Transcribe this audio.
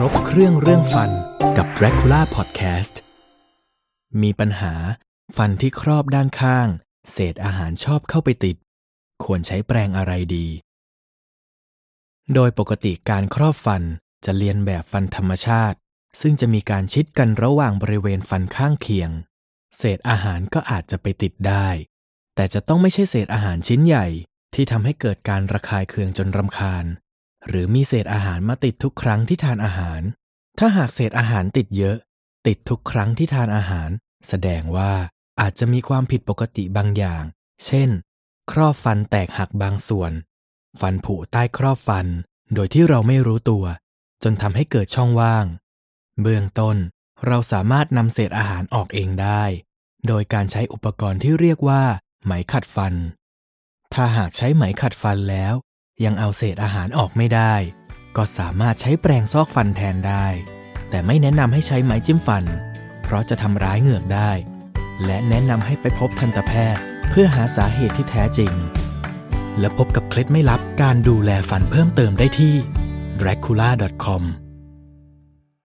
ครบเครื่องเรื่องฟันกับ Dracula Podcast มีปัญหาฟันที่ครอบด้านข้าง เศษอาหารชอบเข้าไปติด ควรใช้แปรงอะไรดี โดยปกติการครอบฟันจะเรียนแบบฟันธรรมชาติ ซึ่งจะมีการชิดกันระหว่างบริเวณฟันข้างเคียง เศษอาหารก็อาจจะไปติดได้ แต่จะต้องไม่ใช่เศษอาหารชิ้นใหญ่ที่ทำให้เกิดการระคายเคืองจนรำคาญ หรือมีเศษอาหารมาติดทุกครั้งที่ทานอาหาร ถ้าหากเศษอาหารติดเยอะ ติดทุกครั้งที่ทานอาหาร แสดงว่าอาจจะมีความผิดปกติบางอย่าง เช่น ครอบฟันแตกหักบางส่วน ฟันผุใต้ครอบฟัน โดยที่เราไม่รู้ตัว จนทำให้เกิดช่องว่าง เบื้องต้นเราสามารถนำเศษอาหารออกเองได้ โดยการใช้อุปกรณ์ที่เรียกว่า ไหมขัดฟัน ถ้าหากใช้ไหมขัดฟันแล้ว ยังเอาเศษอาหารออกไม่ได้ ก็สามารถใช้แปรงซอกฟันแทนได้ แต่ไม่แนะนำให้ใช้ไม้จิ้มฟัน เพราะจะทำร้ายเหงือกได้ และแนะนำให้ไปพบทันตแพทย์ เพื่อหาสาเหตุที่แท้จริง และพบกับเคล็ดไม่ลับการดูแลฟันเพิ่มเติมได้ที่ dracula.com